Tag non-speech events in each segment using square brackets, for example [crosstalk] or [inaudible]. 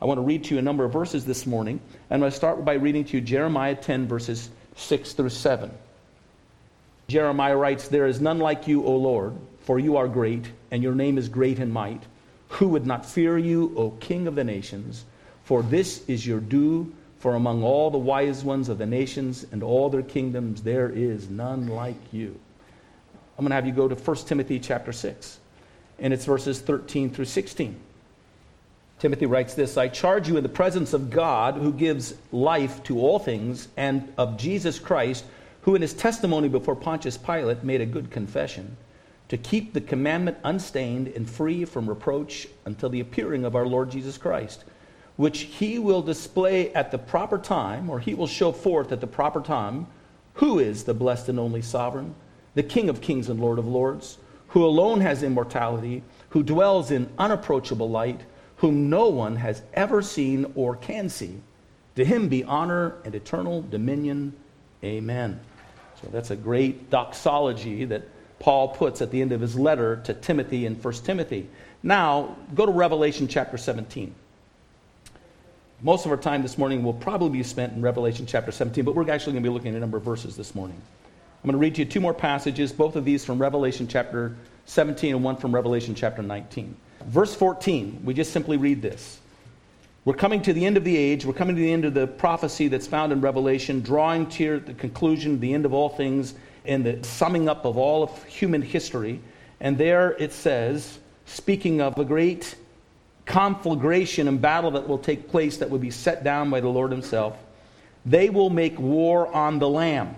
I want to read to you a number of verses this morning. And I'm going to start by reading to you Jeremiah 10, verses 6 through 7. Jeremiah writes, There is none like you, O Lord, for you are great, and your name is great in might. Who would not fear you, O King of the nations? For this is your due, for among all the wise ones of the nations and all their kingdoms, there is none like you. I'm going to have you go to 1 Timothy chapter 6, and it's verses 13 through 16. Timothy writes this I charge you in the presence of God, who gives life to all things, and of Jesus Christ, who in his testimony before Pontius Pilate made a good confession, to keep the commandment unstained and free from reproach until the appearing of our Lord Jesus Christ, which he will display at the proper time, or he will show forth at the proper time, who is the blessed and only sovereign, the King of kings and Lord of lords, who alone has immortality, who dwells in unapproachable light whom no one has ever seen or can see. To him be honor and eternal dominion. Amen. So that's a great doxology that Paul puts at the end of his letter to Timothy in 1 Timothy. Now, go to Revelation chapter 17. Most of our time this morning will probably be spent in Revelation chapter 17, but we're actually going to be looking at a number of verses this morning. I'm going to read to you two more passages, both of these from Revelation chapter 17 and one from Revelation chapter 19. Verse 14, we just simply read this. We're coming to the end of the age. We're coming to the end of the prophecy that's found in Revelation, drawing to the conclusion, the end of all things, and the summing up of all of human history. And there it says, speaking of a great conflagration and battle that will take place that will be set down by the Lord Himself, they will make war on the Lamb,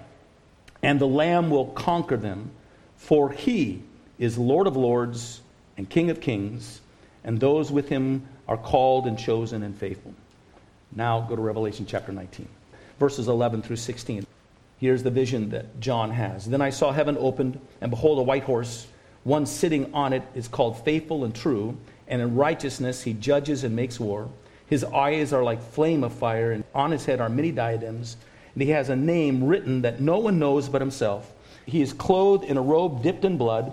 and the Lamb will conquer them, for He is Lord of lords and King of kings, and those with him are called and chosen and faithful. Now go to Revelation chapter 19, verses 11 through 16. Here's the vision that John has. Then I saw heaven opened, and behold, a white horse. One sitting on it is called faithful and true, and in righteousness he judges and makes war. His eyes are like flame of fire, and on his head are many diadems. And he has a name written that no one knows but himself. He is clothed in a robe dipped in blood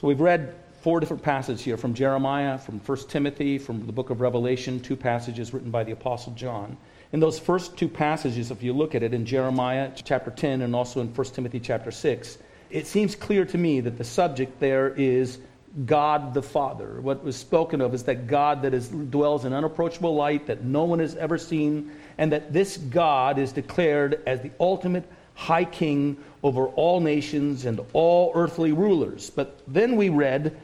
So we've read four different passages here from Jeremiah, from 1 Timothy, from the book of Revelation, two passages written by the Apostle John. In those first two passages, if you look at it in Jeremiah chapter 10 and also in 1 Timothy chapter 6, it seems clear to me that the subject there is God the Father. What was spoken of is that God that is, dwells in unapproachable light that no one has ever seen, and that this God is declared as the ultimate high king over all nations and all earthly rulers. But then we read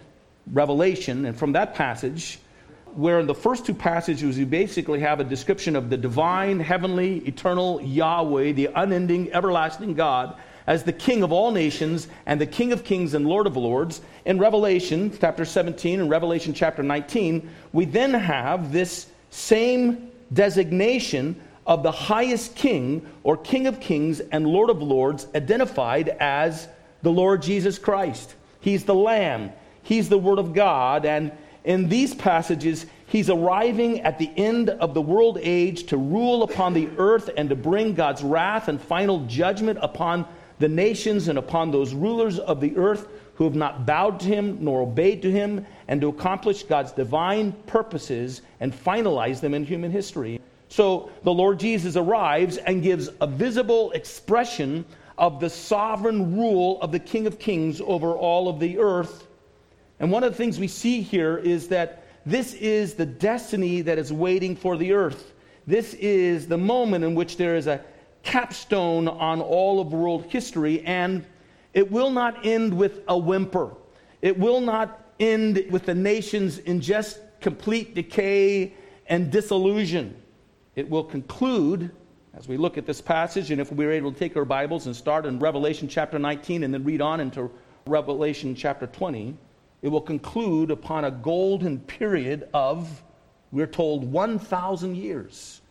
Revelation, and from that passage, where in the first two passages we basically have a description of the divine, heavenly, eternal Yahweh, the unending, everlasting God, as the King of all nations and the King of kings and Lord of lords. In Revelation chapter 17 and Revelation chapter 19, we then have this same designation of the highest king or king of kings and lord of lords identified as the Lord Jesus Christ. He's the Lamb, He's the Word of God, and in these passages, He's arriving at the end of the world age to rule upon the earth and to bring God's wrath and final judgment upon the nations and upon those rulers of the earth who have not bowed to him nor obeyed to him, and to accomplish God's divine purposes and finalize them in human history. So the Lord Jesus arrives and gives a visible expression of the sovereign rule of the King of Kings over all of the earth. And one of the things we see here is that this is the destiny that is waiting for the earth. This is the moment in which there is a capstone on all of world history, and it will not end with a whimper. It will not end with the nations in just complete decay and disillusion. It will conclude as we look at this passage, and if we're able to take our Bibles and start in Revelation chapter 19 and then read on into Revelation chapter 20, it will conclude upon a golden period of, we're told, 1,000 years,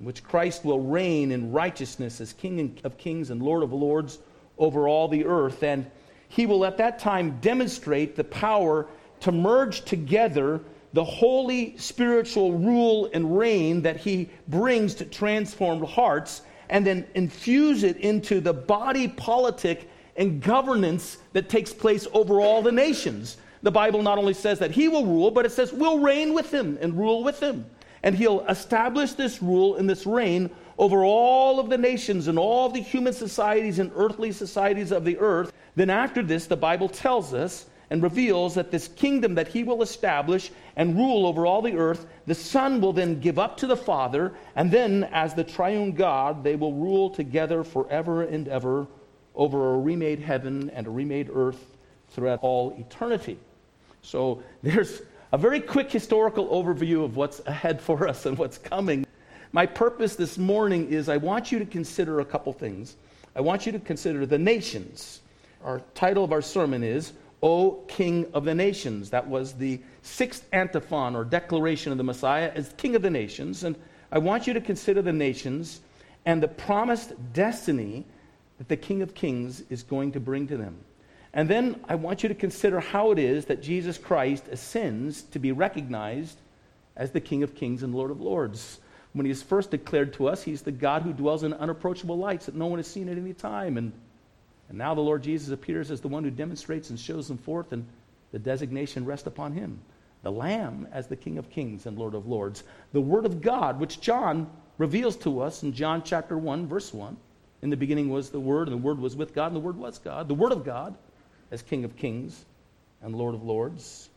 in which Christ will reign in righteousness as King of kings and Lord of lords over all the earth. And he will at that time demonstrate the power to merge together the holy spiritual rule and reign that he brings to transform hearts and then infuse it into the body politic and governance that takes place over all the nations. The Bible not only says that he will rule, but it says we'll reign with him and rule with him. And he'll establish this rule and this reign over all of the nations and all the human societies and earthly societies of the earth. Then, after this, the Bible tells us and reveals that this kingdom that he will establish and rule over all the earth, the Son will then give up to the Father, and then, as the triune God, they will rule together forever and ever over a remade heaven and a remade earth throughout all eternity. So, [laughs] there's a very quick historical overview of what's ahead for us and what's coming. My purpose this morning is I want you to consider a couple things. I want you to consider the nations. Our title of our sermon is O King of the Nations. That was the sixth antiphon or declaration of the Messiah as King of the Nations. And I want you to consider the nations and the promised destiny that the King of Kings is going to bring to them. And then I want you to consider how it is that Jesus Christ ascends to be recognized as the King of Kings and Lord of Lords. When he is first declared to us, he's the God who dwells in unapproachable lights that no one has seen at any time. And and now the Lord Jesus appears as the one who demonstrates and shows them forth, and the designation rests upon him. The Lamb as the King of Kings and Lord of Lords. The Word of God, which John reveals to us in John chapter 1, verse 1. In the beginning was the Word, and the Word was with God, and the Word was God. The Word of God as King of Kings and Lord of Lords.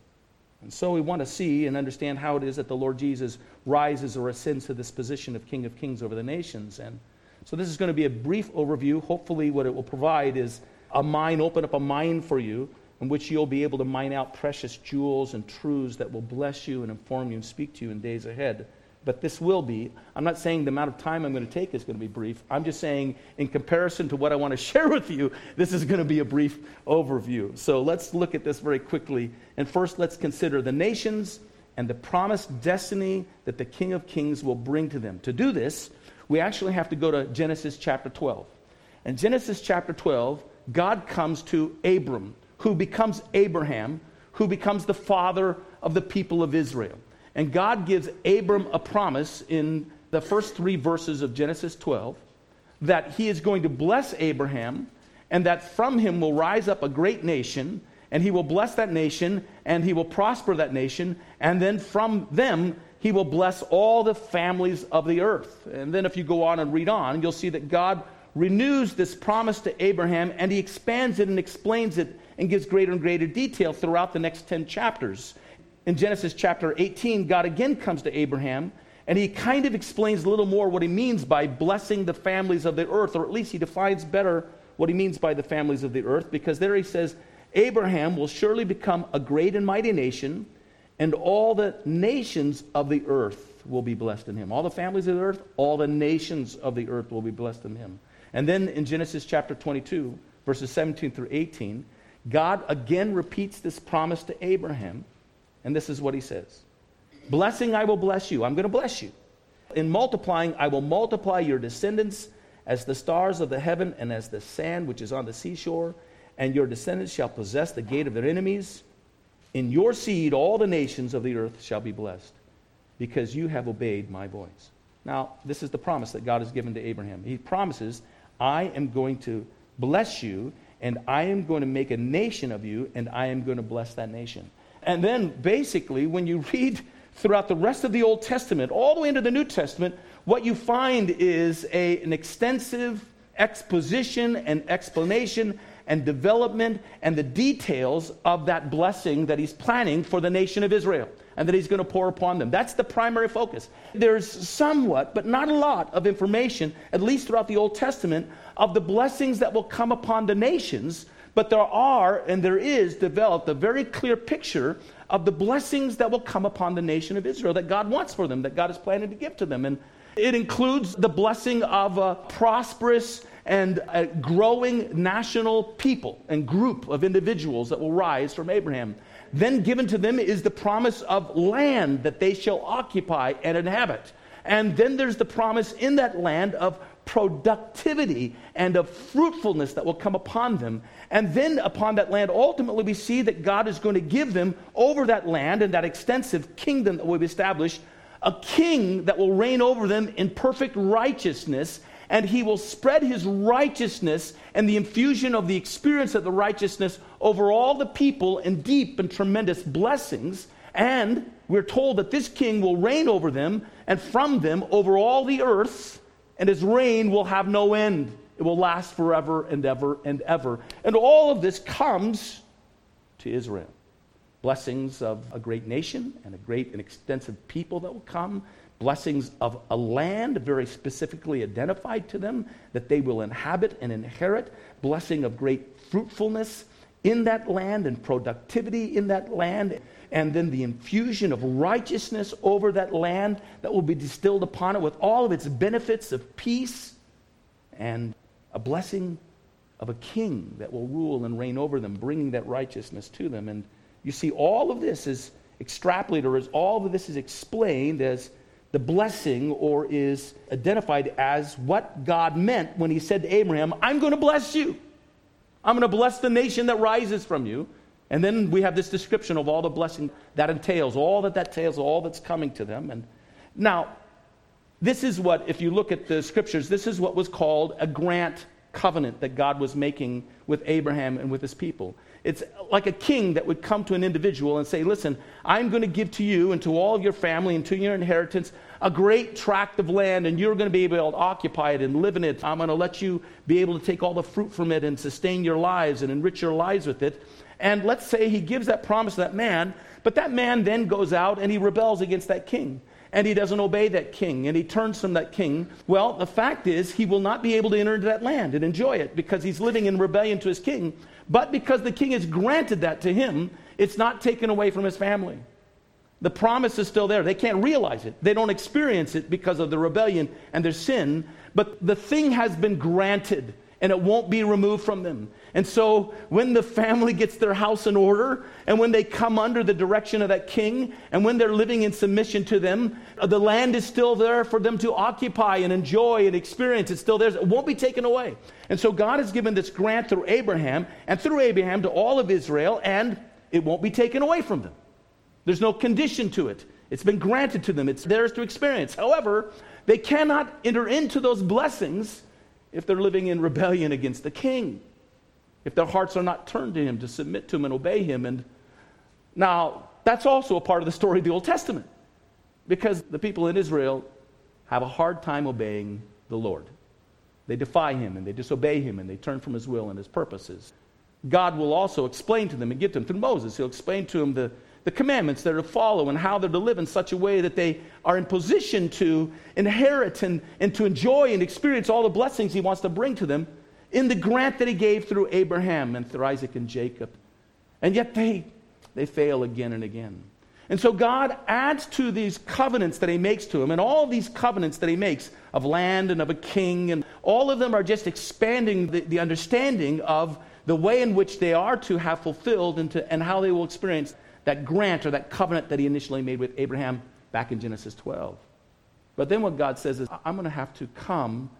And so we want to see and understand how it is that the Lord Jesus rises or ascends to this position of King of Kings over the nations. And so, this is going to be a brief overview. Hopefully, what it will provide is a mine, open up a mine for you in which you'll be able to mine out precious jewels and truths that will bless you and inform you and speak to you in days ahead. But this will be, I'm not saying the amount of time I'm going to take is going to be brief. I'm just saying, in comparison to what I want to [laughs] share with you, this is going to be a brief overview. So let's look at this very quickly. And first, let's consider the nations and the promised destiny that the King of Kings will bring to them. To do this, we actually have to go to Genesis chapter 12. In Genesis chapter 12, God comes to Abram, who becomes Abraham, who becomes the father of the people of Israel. And God gives Abram a promise in the first three verses of Genesis 12 that he is going to bless Abraham and that from him will rise up a great nation and he will bless that nation and he will prosper that nation and then from them he will bless all the families of the earth. And then, if you go on and read on, you'll see that God renews this promise to Abraham and he expands it and explains it and gives greater and greater detail throughout the next 10 chapters. In Genesis chapter 18, God again comes to Abraham and he kind of explains a little more what he means by blessing the families of the earth, or at least he defines better what he means by the families of the earth, because there he says, Abraham will surely become a great and mighty nation and all the nations of the earth will be blessed in him. All the families of the earth, all the nations of the earth will be blessed in him. And then in Genesis chapter 22, verses 17 through 18, God again repeats this promise to Abraham, and this is what he says Blessing, I will bless you. I'm going to bless you. In multiplying, I will multiply your descendants as the stars of the heaven and as the sand which is on the seashore, and your descendants shall possess the gate of their enemies. In your seed, all the nations of the earth shall be blessed, because you have obeyed my voice. Now, this is the promise that God has given to Abraham. He promises, I am going to bless you, and I am going to make a nation of you, and I am going to bless that nation. And then, basically, when you read throughout the rest of the Old Testament, all the way into the New Testament, what you find is a, an extensive exposition and explanation and development and the details of that blessing that he's planning for the nation of Israel and that he's going to pour upon them. That's the primary focus. There's somewhat, but not a lot, of information, at least throughout the Old Testament, of the blessings that will come upon the nations. But there are and there is developed a very clear picture of the blessings that will come upon the nation of Israel that God wants for them, that God is planning to give to them. And it includes the blessing of a prosperous and a growing national people and group of individuals that will rise from Abraham. then given to them is the promise of land that they shall occupy and inhabit. And then there's the promise in that land of productivity and of fruitfulness that will come upon them. And then upon that land, ultimately, we see that God is going to give them over that land and that extensive kingdom that will be established a king that will reign over them in perfect righteousness. And he will spread his righteousness and the infusion of the experience of the righteousness over all the people in deep and tremendous blessings. And we're told that this king will reign over them and from them over all the earth and his reign will have no end. It will last forever and ever and ever. And all of this comes to Israel. Blessings of a great nation and a great and extensive people that will come. Blessings of a land very specifically identified to them that they will inhabit and inherit. Blessing of great fruitfulness in that land and productivity in that land and then the infusion of righteousness over that land that will be distilled upon it with all of its benefits of peace and a blessing of a king that will rule and reign over them, bringing that righteousness to them. And you see, all of this is extrapolated, or as all of this is explained as the blessing, or is identified as what God meant when He said to Abraham, I'm going to bless you. I'm going to bless the nation that rises from you. And then we have this description of all the blessing that entails, all that that entails, all that's coming to them. And now, this is what, if you look at the scriptures, this is what was called a grant covenant that God was making with Abraham and with his people. It's like a king that would come to an individual and say, Listen, I'm going to give to you and to all of your family and to your inheritance a great tract of land, and you're going to be able to occupy it and live in it. I'm going to let you be able to take all the fruit from it and sustain your lives and enrich your lives with it. And let's say he gives that promise to that man, but that man then goes out and he rebels against that king. And he doesn't obey that king, and he turns from that king. Well, the fact is, he will not be able to enter into that land and enjoy it because he's living in rebellion to his king. But because the king has granted that to him, it's not taken away from his family. The promise is still there. They can't realize it. They don't experience it because of the rebellion and their sin, but the thing has been granted and it won't be removed from them. And so, when the family gets their house in order, and when they come under the direction of that king, and when they're living in submission to them, uh, the land is still there for them to occupy and enjoy and experience. It's still there. It won't be taken away. And so, God has given this grant through Abraham, and through Abraham to all of Israel, and it won't be taken away from them. There's no condition to it. It's been granted to them, it's theirs to experience. However, they cannot enter into those blessings if they're living in rebellion against the king, if their hearts are not turned to him to submit to him and obey him. And now, that's also a part of the story of the Old Testament because the people in Israel have a hard time obeying the Lord. They defy him and they disobey him and they turn from his will and his purposes. God will also explain to them and give them through Moses. He'll explain to them the the commandments they're to follow and how they're to live in such a way that they are in position to inherit and, and to enjoy and experience all the blessings he wants to bring to them in the grant that he gave through Abraham and through Isaac and Jacob. And yet they, they fail again and again. And so God adds to these covenants that he makes to them, and all these covenants that he makes of land and of a king, and all of them are just expanding the, the understanding of the way in which they are to have fulfilled and, to, and how they will experience that grant or that covenant that he initially made with Abraham back in Genesis 12. But then what God says is, I'm going to have to come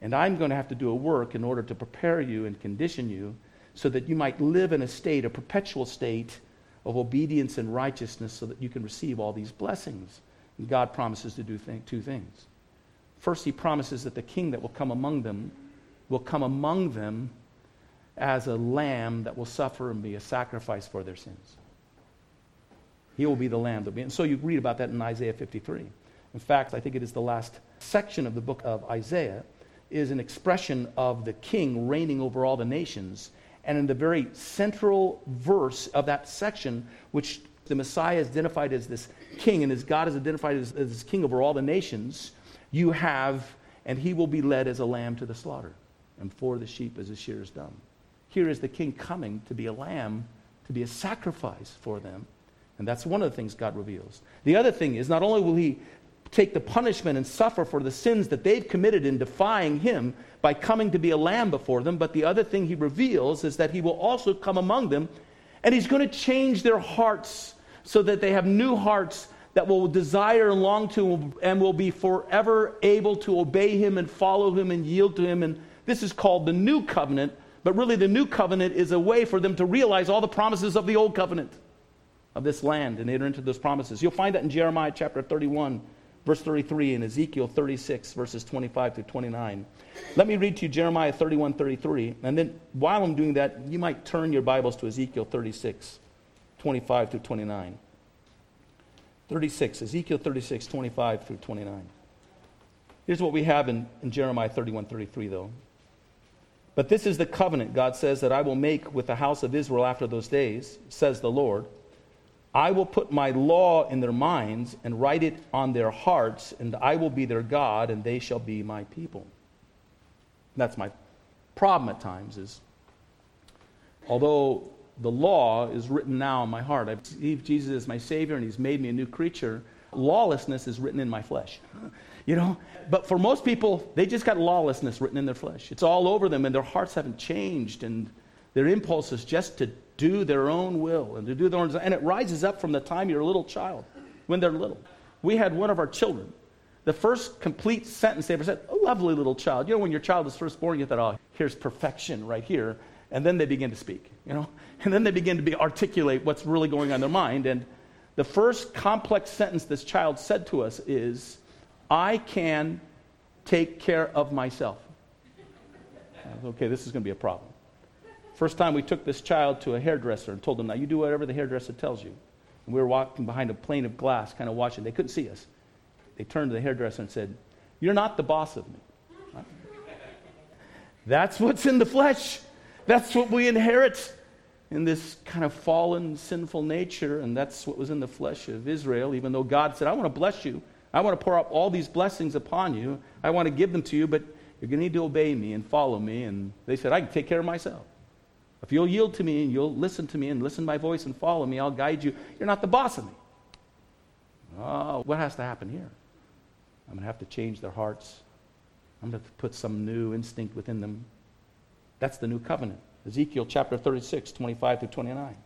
and I'm going to have to do a work in order to prepare you and condition you so that you might live in a state, a perpetual state of obedience and righteousness so that you can receive all these blessings. And God promises to do th- two things. First, he promises that the king that will come among them will come among them as a lamb that will suffer and be a sacrifice for their sins. He will be the lamb. Be. And so you read about that in Isaiah 53. In fact, I think it is the last section of the book of Isaiah is an expression of the king reigning over all the nations. And in the very central verse of that section, which the Messiah is identified as this king and as God is identified as, as this king over all the nations, you have, and he will be led as a lamb to the slaughter, and for the sheep as a shear is dumb. Here is the king coming to be a lamb, to be a sacrifice for them. And that's one of the things God reveals. The other thing is not only will he take the punishment and suffer for the sins that they've committed in defying him by coming to be a lamb before them, but the other thing he reveals is that he will also come among them And He's going to change their hearts so that they have new hearts that will desire and long to and will be forever able to obey Him and follow Him and yield to Him. And this is called the new covenant. But really, the new covenant is a way for them to realize all the promises of the old covenant of this land and enter into those promises. You'll find that in Jeremiah chapter 31, verse 33, and Ezekiel 36, verses 25 to 29. Let me read to you Jeremiah 31, 33. And then while I'm doing that, you might turn your Bibles to Ezekiel 36, 25 through 29. 36, Ezekiel 36, 25 through 29. Here's what we have in, in Jeremiah 31, 33, though. But this is the covenant, God says, that I will make with the house of Israel after those days, says the Lord. I will put my law in their minds and write it on their hearts, and I will be their God, and they shall be my people. That's my problem at times is although the law is written now in my heart, I believe Jesus is my Savior and He's made me a new creature. Lawlessness is written in my flesh. [laughs] You know? But for most people, they just got lawlessness written in their flesh. It's all over them, and their hearts haven't changed, and their impulse is just to do their own will and to do their own and it rises up from the time you're a little child when they're little. We had one of our children. The first complete sentence they ever said a lovely little child. You know when your child is first born you thought oh here's perfection right here. And then they begin to speak you know? [laughs] And then they begin to be articulate what's really going on in their mind. And the first complex sentence this child said to us is i can take care of myself. Okay this is going to be a problem First time we took this child to a hairdresser and told them, now you do whatever the hairdresser tells you. And we were walking behind a plane of glass, kind of watching. They couldn't see us. They turned to the hairdresser and said, You're not the boss of me. [laughs] That's what's in the flesh. That's what we inherit in this kind of fallen, sinful nature. And that's what was in the flesh of Israel, even though God said, I want to bless you. I want to pour out all these blessings upon you. I want to give them to you, but you're going to need to obey me and follow me. And they said, I can take care of myself. If you'll yield to me and you'll listen to me and listen to my voice and follow me, I'll guide you. You're not the boss of me. Oh, what has to happen here? I'm going to have to change their hearts. I'm going to put some new instinct within them. That's the new covenant. Ezekiel chapter 36, 25 through 29.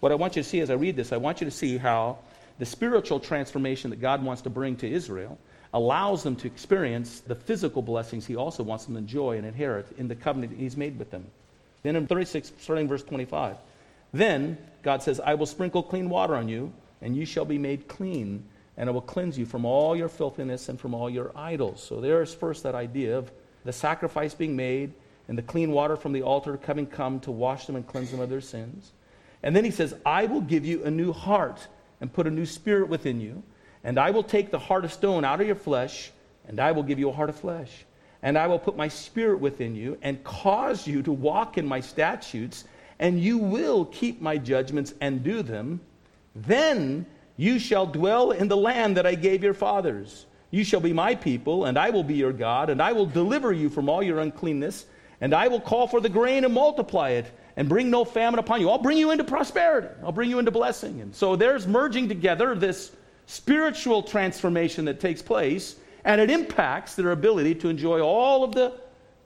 What I want you to see as I read this, I want you to see how the spiritual transformation that God wants to bring to Israel allows them to experience the physical blessings he also wants them to enjoy and inherit in the covenant he's made with them. Then in 36, starting verse 25. Then God says, I will sprinkle clean water on you, and you shall be made clean, and I will cleanse you from all your filthiness and from all your idols. So there's first that idea of the sacrifice being made and the clean water from the altar having come to wash them and cleanse them of their sins. And then he says, I will give you a new heart and put a new spirit within you, and I will take the heart of stone out of your flesh, and I will give you a heart of flesh and I will put my spirit within you and cause you to walk in my statutes, and you will keep my judgments and do them. Then you shall dwell in the land that I gave your fathers. You shall be my people, and I will be your God, and I will deliver you from all your uncleanness, and I will call for the grain and multiply it, and bring no famine upon you. I'll bring you into prosperity, I'll bring you into blessing. And so there's merging together this spiritual transformation that takes place and it impacts their ability to enjoy all of the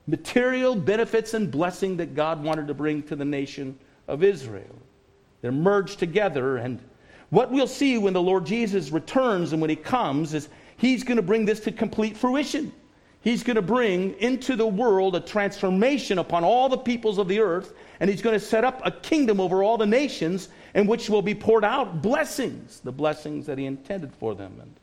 material benefits and blessing that God wanted to bring to the nation of Israel. They're merged together, and what we'll see when the Lord Jesus returns and when he comes is he's going to bring this to complete fruition. He's going to bring into the world a transformation upon all the peoples of the earth, and he's going to set up a kingdom over all the nations in which will be poured out blessings, the blessings that he intended for them. And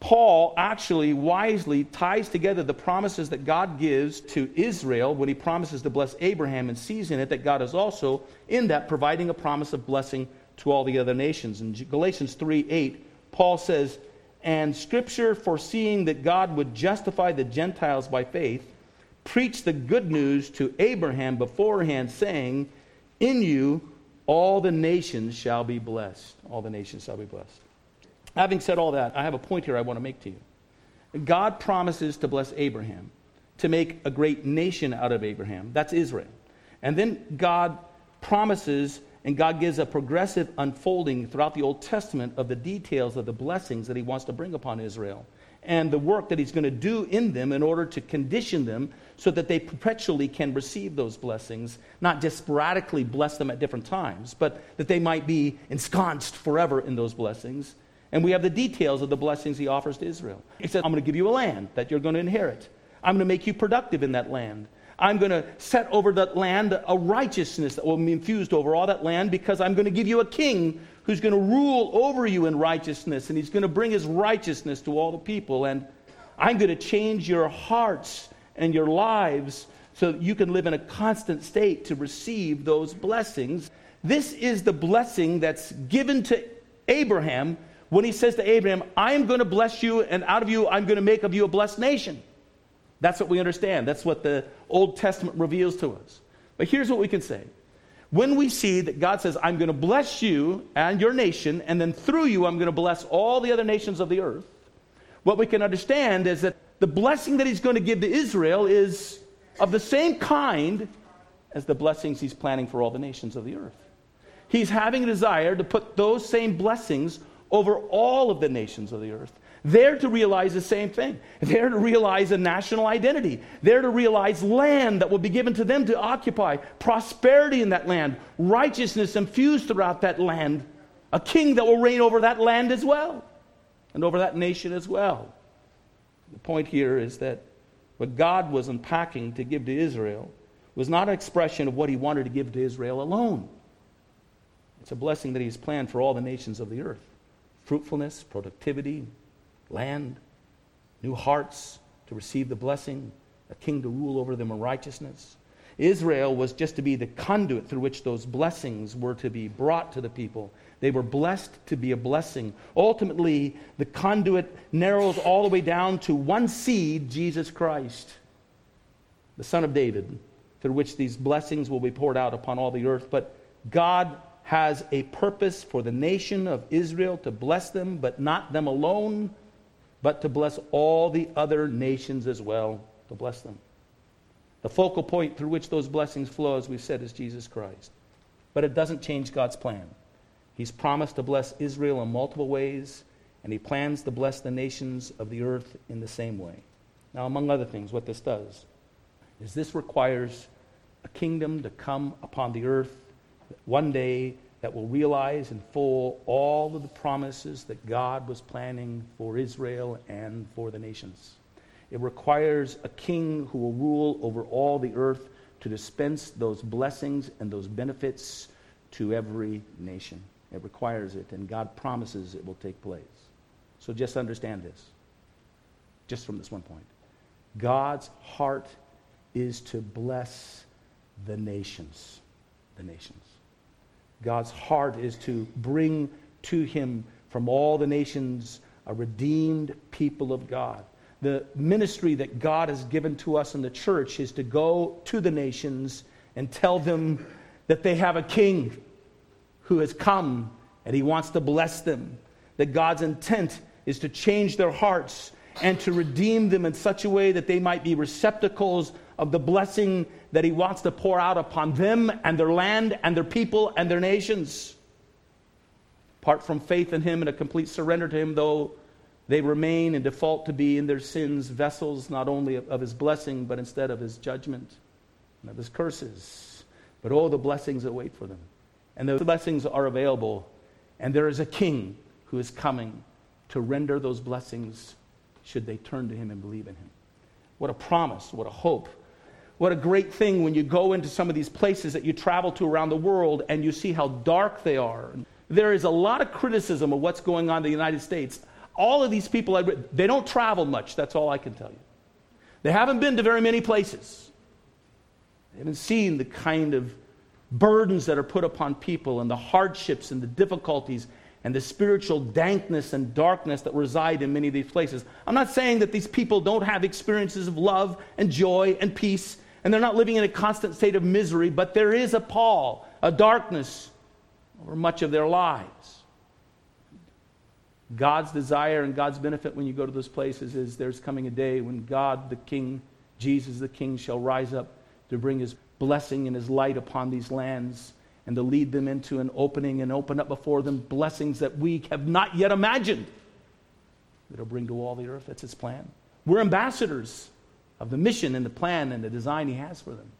Paul actually wisely ties together the promises that God gives to Israel when he promises to bless Abraham and sees in it that God is also, in that, providing a promise of blessing to all the other nations. In Galatians 3 8, Paul says, And Scripture, foreseeing that God would justify the Gentiles by faith, preached the good news to Abraham beforehand, saying, In you all the nations shall be blessed. All the nations shall be blessed. Having said all that, I have a point here I want to make to you. God promises to bless Abraham, to make a great nation out of Abraham. That's Israel. And then God promises And God gives a progressive unfolding throughout the Old Testament of the details of the blessings that He wants to bring upon Israel and the work that He's going to do in them in order to condition them so that they perpetually can receive those blessings, not just sporadically bless them at different times, but that they might be ensconced forever in those blessings. And we have the details of the blessings He offers to Israel. He said, I'm going to give you a land that you're going to inherit, I'm going to make you productive in that land. I'm going to set over that land a righteousness that will be infused over all that land because I'm going to give you a king who's going to rule over you in righteousness and he's going to bring his righteousness to all the people. And I'm going to change your hearts and your lives so that you can live in a constant state to receive those blessings. This is the blessing that's given to Abraham when he says to Abraham, I am going to bless you, and out of you, I'm going to make of you a blessed nation. That's what we understand. That's what the Old Testament reveals to us. But here's what we can say. When we see that God says, I'm going to bless you and your nation, and then through you, I'm going to bless all the other nations of the earth, what we can understand is that the blessing that He's going to give to Israel is of the same kind as the blessings He's planning for all the nations of the earth. He's having a desire to put those same blessings over all of the nations of the earth. They're to realize the same thing. They're to realize a national identity. They're to realize land that will be given to them to occupy, prosperity in that land, righteousness infused throughout that land, a king that will reign over that land as well, and over that nation as well. The point here is that what God was unpacking to give to Israel was not an expression of what he wanted to give to Israel alone. It's a blessing that he's planned for all the nations of the earth fruitfulness, productivity, land, new hearts to receive the blessing, a king to rule over them in righteousness. Israel was just to be the conduit through which those blessings were to be brought to the people. They were blessed to be a blessing. Ultimately, the conduit narrows all the way down to one seed, Jesus Christ, the Son of David, through which these blessings will be poured out upon all the earth. But God has a purpose for the nation of Israel to bless them, but not them alone but to bless all the other nations as well, to bless them. The focal point through which those blessings flow, as we've said, is Jesus Christ. But it doesn't change God's plan. He's promised to bless Israel in multiple ways, and He plans to bless the nations of the earth in the same way. Now, among other things, what this does is this requires a kingdom to come upon the earth one day that will realize in full all of the promises that God was planning for Israel and for the nations. It requires a king who will rule over all the earth to dispense those blessings and those benefits to every nation. It requires it, and God promises it will take place. So just understand this, just from this one point. God's heart is to bless the nations. The nations. God's heart is to bring to him from all the nations a redeemed people of God. The ministry that God has given to us in the church is to go to the nations and tell them that they have a king who has come and he wants to bless them. That God's intent is to change their hearts and to redeem them in such a way that they might be receptacles of the blessing that He wants to pour out upon them and their land and their people and their nations. Apart from faith in Him and a complete surrender to Him, though they remain in default to be in their sins vessels not only of His blessing, but instead of His judgment and of His curses. But all the blessings that wait for them. And those blessings are available. And there is a King who is coming to render those blessings should they turn to Him and believe in Him. What a promise, what a hope what a great thing when you go into some of these places that you travel to around the world and you see how dark they are. There is a lot of criticism of what's going on in the United States. All of these people, they don't travel much, that's all I can tell you. They haven't been to very many places. They haven't seen the kind of burdens that are put upon people and the hardships and the difficulties and the spiritual dankness and darkness that reside in many of these places. I'm not saying that these people don't have experiences of love and joy and peace and they're not living in a constant state of misery, but there is a pall, a darkness over much of their lives. God's desire and God's benefit when you go to those places is there's coming a day when God, the King, Jesus the King, shall rise up to bring his blessing and his light upon these lands and to lead them into an opening and open up before them blessings that we have not yet imagined that will bring to all the earth. That's his plan. We're ambassadors of the mission and the plan and the design he has for them.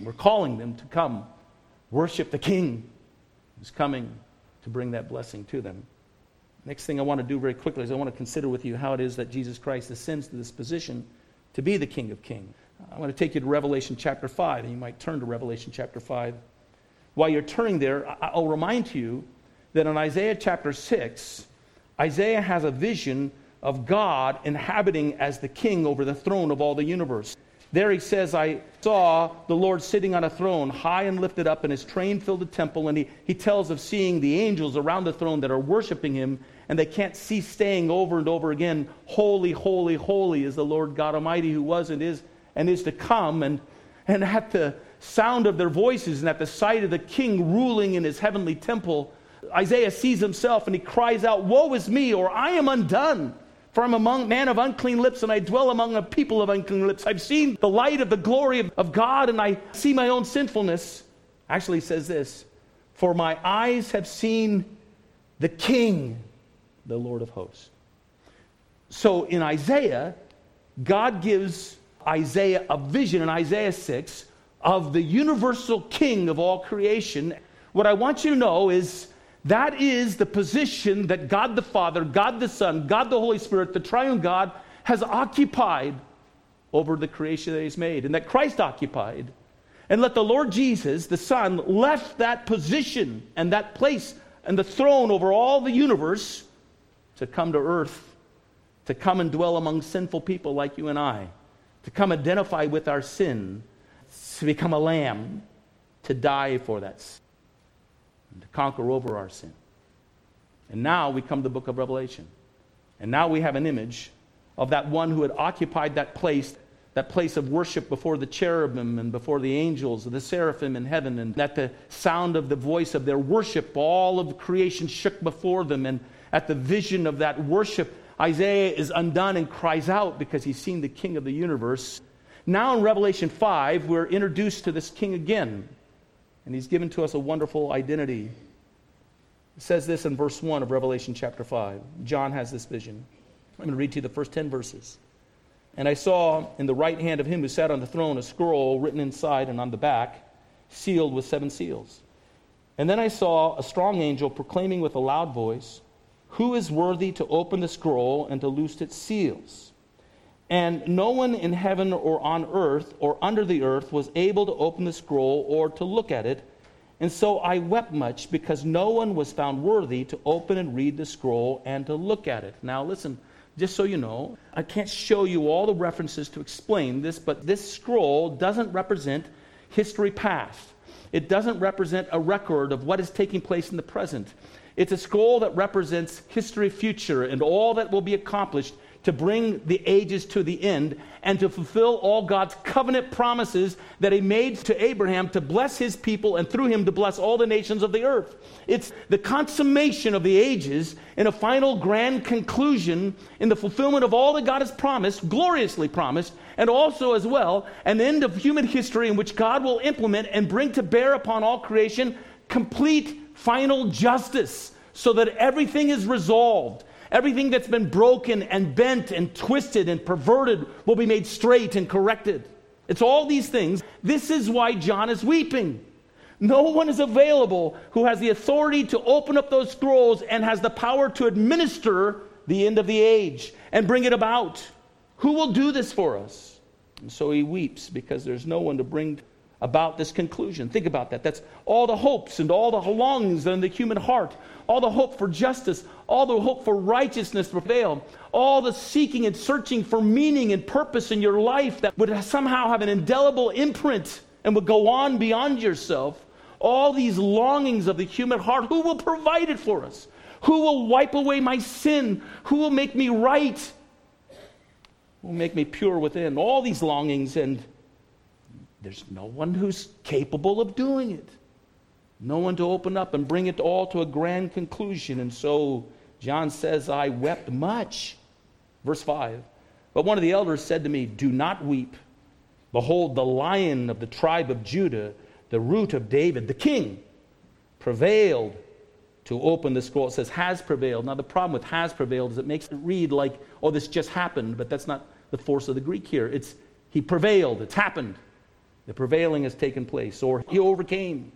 We're calling them to come worship the King who's coming to bring that blessing to them. Next thing I want to do very quickly is I want to consider with you how it is that Jesus Christ ascends to this position to be the King of Kings. I want to take you to Revelation chapter 5, and you might turn to Revelation chapter 5. While you're turning there, I'll remind you that in Isaiah chapter 6, Isaiah has a vision of God inhabiting as the king over the throne of all the universe. There he says, I saw the Lord sitting on a throne, high and lifted up, and his train filled the temple. And he, he tells of seeing the angels around the throne that are worshiping him, and they can't cease saying over and over again, Holy, holy, holy is the Lord God Almighty who was and is and is to come. And, and at the sound of their voices and at the sight of the king ruling in his heavenly temple, Isaiah sees himself and he cries out, Woe is me, or I am undone. For I'm a man of unclean lips, and I dwell among a people of unclean lips. I've seen the light of the glory of God, and I see my own sinfulness. Actually, says this For my eyes have seen the King, the Lord of hosts. So in Isaiah, God gives Isaiah a vision in Isaiah 6 of the universal King of all creation. What I want you to know is that is the position that God the Father, God the Son, God the Holy Spirit, the triune God, has occupied over the creation that He's made and that Christ occupied. And let the Lord Jesus, the Son, left that position and that place and the throne over all the universe to come to earth, to come and dwell among sinful people like you and I, to come identify with our sin, to become a lamb, to die for that to conquer over our sin. And now we come to the book of Revelation. And now we have an image of that one who had occupied that place, that place of worship before the cherubim and before the angels, the seraphim in heaven, and at the sound of the voice of their worship, all of creation shook before them. And at the vision of that worship, Isaiah is undone and cries out because he's seen the king of the universe. Now in Revelation 5, we're introduced to this king again and he's given to us a wonderful identity. It says this in verse 1 of Revelation chapter 5. John has this vision. I'm going to read to you the first 10 verses. And I saw in the right hand of him who sat on the throne a scroll written inside and on the back, sealed with seven seals. And then I saw a strong angel proclaiming with a loud voice, Who is worthy to open the scroll and to loose its seals? And no one in heaven or on earth or under the earth was able to open the scroll or to look at it. And so I wept much because no one was found worthy to open and read the scroll and to look at it. Now, listen, just so you know, I can't show you all the references to explain this, but this scroll doesn't represent history past. It doesn't represent a record of what is taking place in the present. It's a scroll that represents history future and all that will be accomplished to bring the ages to the end and to fulfill all God's covenant promises that He made to Abraham to bless His people and through him to bless all the nations of the earth. It's the consummation of the ages in a final grand conclusion in the fulfillment of all that God has promised, gloriously promised, and also as well an end of human history in which God will implement and bring to bear upon all creation complete final justice so that everything is resolved Everything that's been broken and bent and twisted and perverted will be made straight and corrected. It's all these things. This is why John is weeping. No one is available who has the authority to open up those scrolls and has the power to administer the end of the age and bring it about. Who will do this for us? And so he weeps because there's no one to bring about this conclusion. Think about that. That's all the hopes and all the longings in the human heart, all the hope for justice, all the hope for righteousness prevail, all the seeking and searching for meaning and purpose in your life that would somehow have an indelible imprint and would go on beyond yourself. All these longings of the human heart, who will provide it for us? Who will wipe away my sin? Who will make me right? Who will make me pure within? All these longings and there's no one who's capable of doing it. No one to open up and bring it all to a grand conclusion. And so John says, I wept much. Verse 5. But one of the elders said to me, Do not weep. Behold, the lion of the tribe of Judah, the root of David, the king, prevailed to open the scroll. It says has prevailed. Now, the problem with has prevailed is it makes it read like, oh, this just happened, but that's not the force of the Greek here. It's he prevailed, it's happened. The prevailing has taken place, or he overcame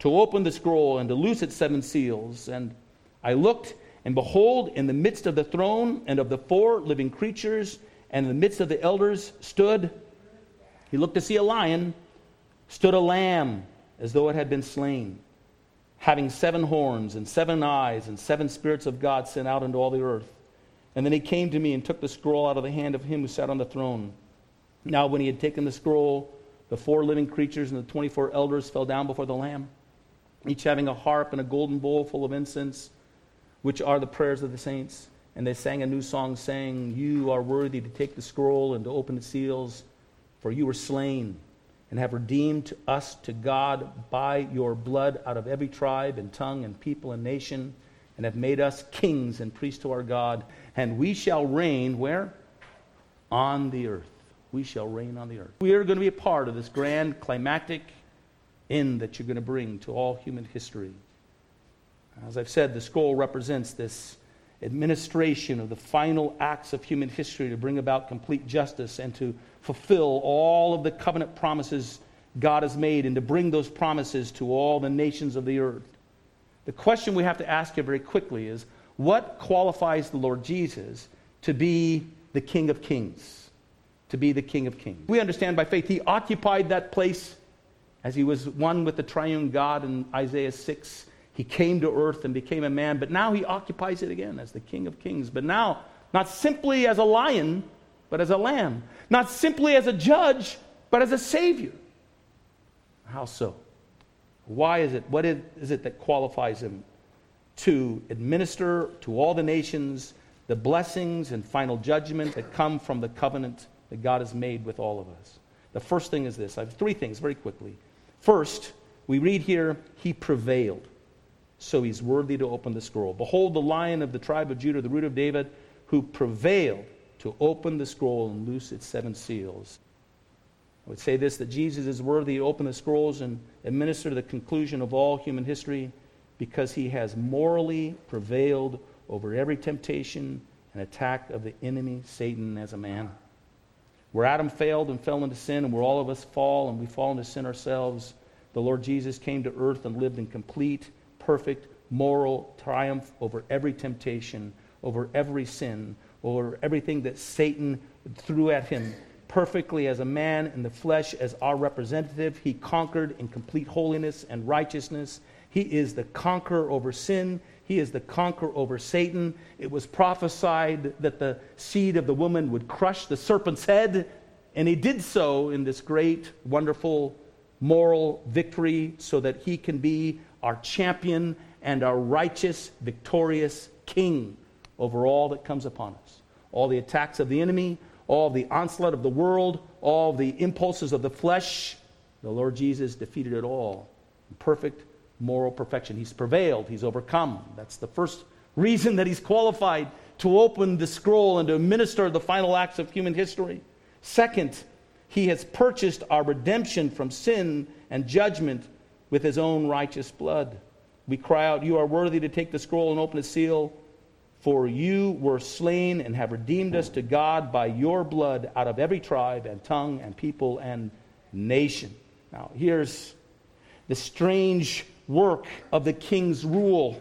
to open the scroll and to loose its seven seals. And I looked, and behold, in the midst of the throne and of the four living creatures, and in the midst of the elders stood, he looked to see a lion, stood a lamb as though it had been slain, having seven horns and seven eyes and seven spirits of God sent out into all the earth. And then he came to me and took the scroll out of the hand of him who sat on the throne. Now, when he had taken the scroll, the four living creatures and the 24 elders fell down before the Lamb, each having a harp and a golden bowl full of incense, which are the prayers of the saints. And they sang a new song, saying, You are worthy to take the scroll and to open its seals, for you were slain and have redeemed us to God by your blood out of every tribe and tongue and people and nation, and have made us kings and priests to our God. And we shall reign where? On the earth. We shall reign on the earth. We are going to be a part of this grand climactic end that you're going to bring to all human history. As I've said, the scroll represents this administration of the final acts of human history to bring about complete justice and to fulfill all of the covenant promises God has made and to bring those promises to all the nations of the earth. The question we have to ask here very quickly is what qualifies the Lord Jesus to be the King of Kings? To be the King of Kings. We understand by faith he occupied that place as he was one with the triune God in Isaiah 6 he came to earth and became a man, but now he occupies it again as the King of Kings. But now, not simply as a lion, but as a lamb. Not simply as a judge, but as a savior. How so? Why is it? What is it that qualifies him to administer to all the nations the blessings and final judgment that come from the covenant that God has made with all of us? The first thing is this I have three things very quickly. First, we read here, he prevailed so he's worthy to open the scroll. Behold, the lion of the tribe of Judah, the root of David, who prevailed to open the scroll and loose its seven seals. I would say this that Jesus is worthy to open the scrolls and administer the conclusion of all human history because he has morally prevailed over every temptation and attack of the enemy, Satan, as a man. Where Adam failed and fell into sin, and where all of us fall and we fall into sin ourselves, the Lord Jesus came to earth and lived in complete perfect moral triumph over every temptation, over every sin, over everything that Satan threw at him. Perfectly as a man in the flesh, as our representative, he conquered in complete holiness and righteousness. He is the conqueror over sin. He is the conqueror over Satan. It was prophesied that the seed of the woman would crush the serpent's head, and he did so in this great, wonderful moral victory so that he can be our champion and our righteous, victorious King over all that comes upon us. All the attacks of the enemy, all the onslaught of the world, all the impulses of the flesh, the Lord Jesus defeated it all in perfect moral perfection. He's prevailed, he's overcome. That's the first reason that he's qualified to open the scroll and to administer the final acts of human history. Second, he has purchased our redemption from sin and judgment with his own righteous blood. We cry out, You are worthy to take the scroll and open the seal, for you were slain and have redeemed us to God by your blood out of every tribe and tongue and people and nation. Now, here's the strange work of the king's rule.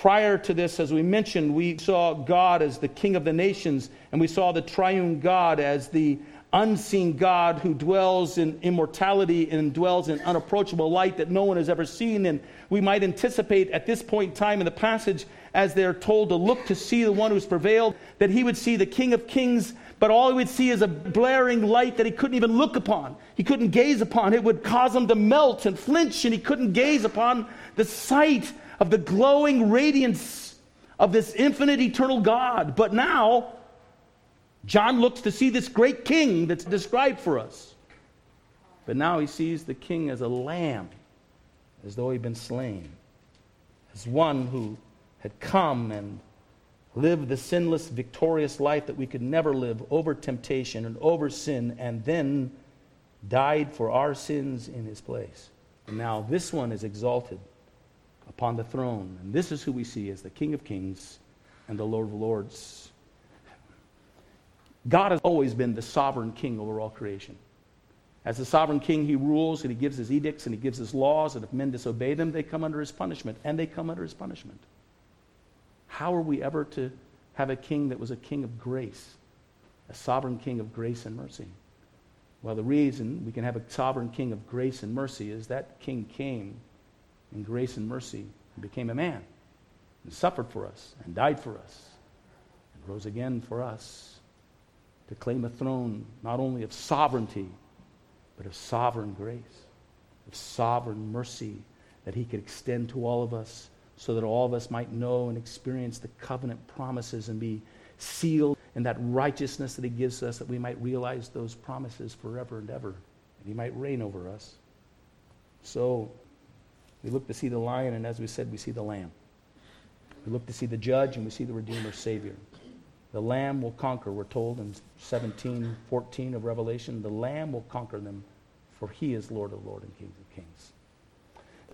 Prior to this, as we mentioned, we saw God as the king of the nations, and we saw the triune God as the unseen God who dwells in immortality and dwells in unapproachable light that no one has ever seen. And we might anticipate at this point in time in the passage, as they're told to look to see the one who's prevailed, that he would see the King of Kings, but all he would see is a blaring light that he couldn't even look upon. He couldn't gaze upon. It would cause him to melt and flinch, and he couldn't gaze upon the sight of the glowing radiance of this infinite, eternal God. But now, John looks to see this great king that's described for us. But now he sees the king as a lamb, as though he'd been slain, as one who had come and lived the sinless, victorious life that we could never live over temptation and over sin, and then died for our sins in his place. And now this one is exalted upon the throne. And this is who we see as the King of Kings and the Lord of Lords. God has always been the sovereign king over all creation. As the sovereign king, he rules and he gives his edicts and he gives his laws, and if men disobey them, they come under his punishment, and they come under his punishment. How are we ever to have a king that was a king of grace, a sovereign king of grace and mercy? Well, the reason we can have a sovereign king of grace and mercy is that king came in grace and mercy and became a man and suffered for us and died for us and rose again for us to claim a throne not only of sovereignty, but of sovereign grace, of sovereign mercy that he could extend to all of us so that all of us might know and experience the covenant promises and be sealed in that righteousness that he gives us that we might realize those promises forever and ever and he might reign over us. So we look to see the lion, and as we said, we see the lamb. We look to see the judge, and we see the Redeemer Savior. The lamb will conquer, we're told in 17, 14 of Revelation. The lamb will conquer them, for he is Lord of lords and King of kings.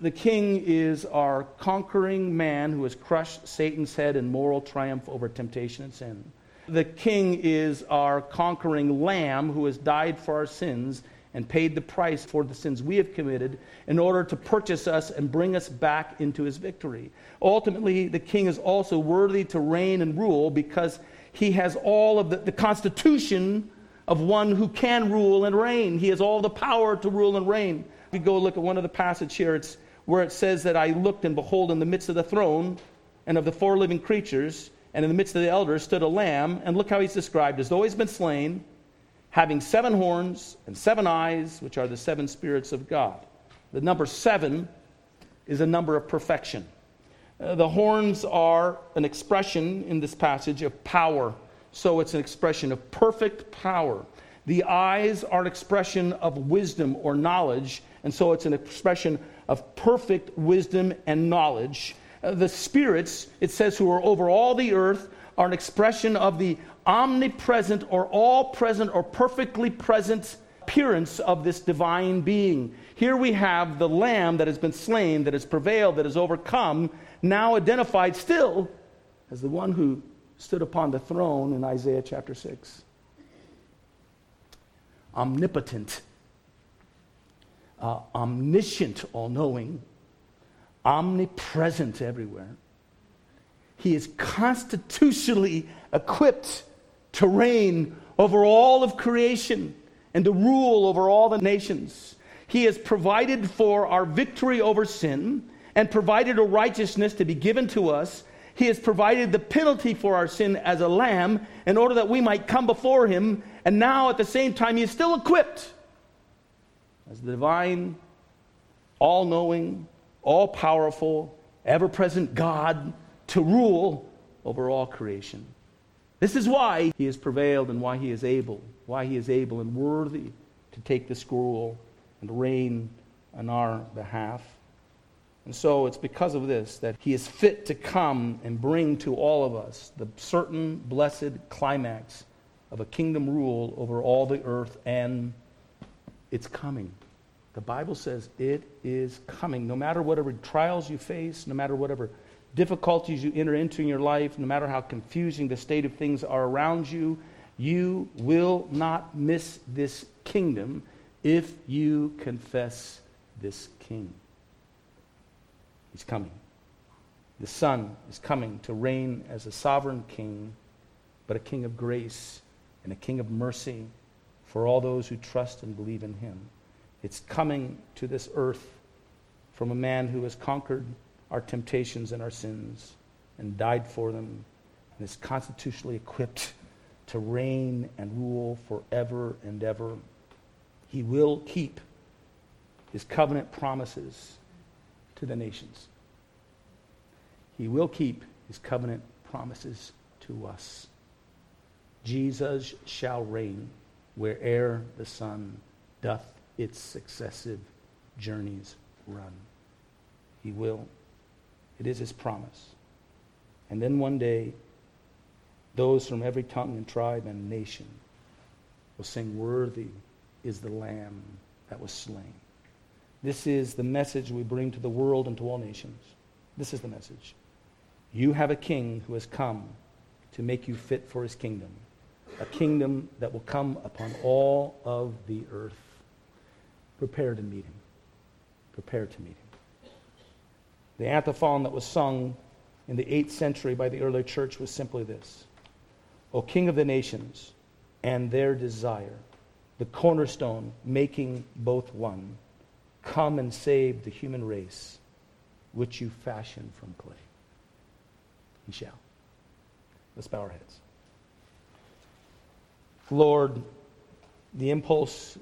The king is our conquering man who has crushed Satan's head in moral triumph over temptation and sin. The king is our conquering lamb who has died for our sins and paid the price for the sins we have committed in order to purchase us and bring us back into his victory. Ultimately, the king is also worthy to reign and rule because he has all of the, the constitution of one who can rule and reign. He has all the power to rule and reign. If you go look at one of the passages here, it's where it says that I looked and behold in the midst of the throne and of the four living creatures and in the midst of the elders stood a lamb and look how he's described as though he's been slain having seven horns and seven eyes, which are the seven spirits of God. The number seven is a number of perfection. Uh, the horns are an expression in this passage of power, so it's an expression of perfect power. The eyes are an expression of wisdom or knowledge, and so it's an expression of perfect wisdom and knowledge. Uh, the spirits, it says, who are over all the earth, are an expression of the omnipresent or all present or perfectly present appearance of this divine being. Here we have the lamb that has been slain, that has prevailed, that has overcome, now identified still as the one who stood upon the throne in Isaiah chapter 6. Omnipotent, uh, omniscient, all knowing, omnipresent everywhere. He is constitutionally equipped to reign over all of creation and to rule over all the nations. He has provided for our victory over sin and provided a righteousness to be given to us. He has provided the penalty for our sin as a lamb in order that we might come before him. And now, at the same time, he is still equipped as the divine, all knowing, all powerful, ever present God to rule over all creation. This is why he has prevailed and why he is able, why he is able and worthy to take the scroll and reign on our behalf. And so it's because of this that he is fit to come and bring to all of us the certain blessed climax of a kingdom rule over all the earth, and it's coming. The Bible says it is coming. No matter whatever trials you face, no matter whatever difficulties you enter into in your life, no matter how confusing the state of things are around you, you will not miss this kingdom if you confess this king. He's coming. The Son is coming to reign as a sovereign king, but a king of grace and a king of mercy for all those who trust and believe in him. It's coming to this earth from a man who has conquered our temptations and our sins and died for them and is constitutionally equipped to reign and rule forever and ever. He will keep his covenant promises to the nations. He will keep his covenant promises to us. Jesus shall reign where'er the sun doth its successive journeys run. He will. It is his promise. And then one day, those from every tongue and tribe and nation will sing, Worthy is the Lamb that was slain. This is the message we bring to the world and to all nations. This is the message. You have a king who has come to make you fit for his kingdom, a kingdom that will come upon all of the earth. Prepare to meet him. Prepare to meet him. The antiphon that was sung in the 8th century by the early church was simply this O King of the nations, and their desire, the cornerstone making both one, come and save the human race which you fashioned from clay. He shall. Let's bow our heads. Lord, the impulse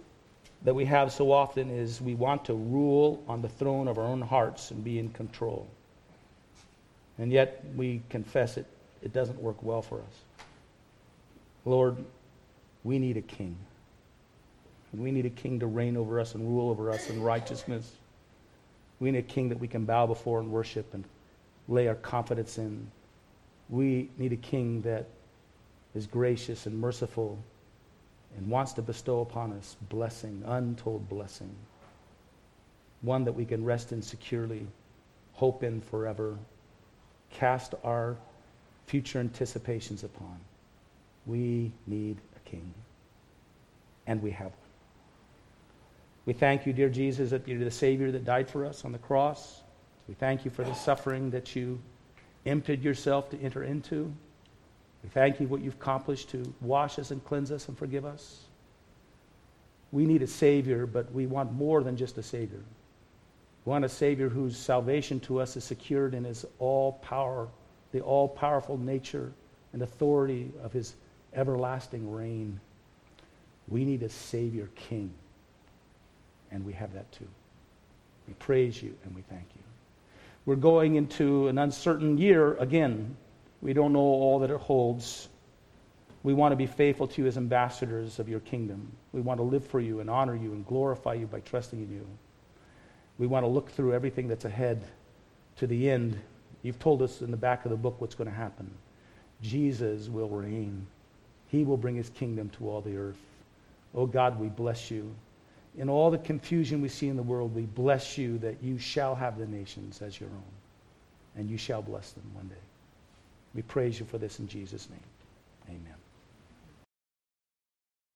that we have so often is we want to rule on the throne of our own hearts and be in control. And yet we confess it, it doesn't work well for us. Lord, we need a king. We need a king to reign over us and rule over us in righteousness. We need a king that we can bow before and worship and lay our confidence in. We need a king that is gracious and merciful and wants to bestow upon us blessing, untold blessing. One that we can rest in securely, hope in forever, cast our future anticipations upon. We need a king. And we have one. We thank you, dear Jesus, that you're the Savior that died for us on the cross. We thank you for the suffering that you emptied yourself to enter into. We thank you for what you've accomplished to wash us and cleanse us and forgive us. We need a Savior, but we want more than just a Savior. We want a Savior whose salvation to us is secured in his all power, the all powerful nature and authority of his everlasting reign. We need a Savior King, and we have that too. We praise you and we thank you. We're going into an uncertain year again. We don't know all that it holds. We want to be faithful to you as ambassadors of your kingdom. We want to live for you and honor you and glorify you by trusting in you. We want to look through everything that's ahead to the end. You've told us in the back of the book what's going to happen. Jesus will reign. He will bring his kingdom to all the earth. Oh God, we bless you. In all the confusion we see in the world, we bless you that you shall have the nations as your own, and you shall bless them one day. We praise you for this in Jesus' name.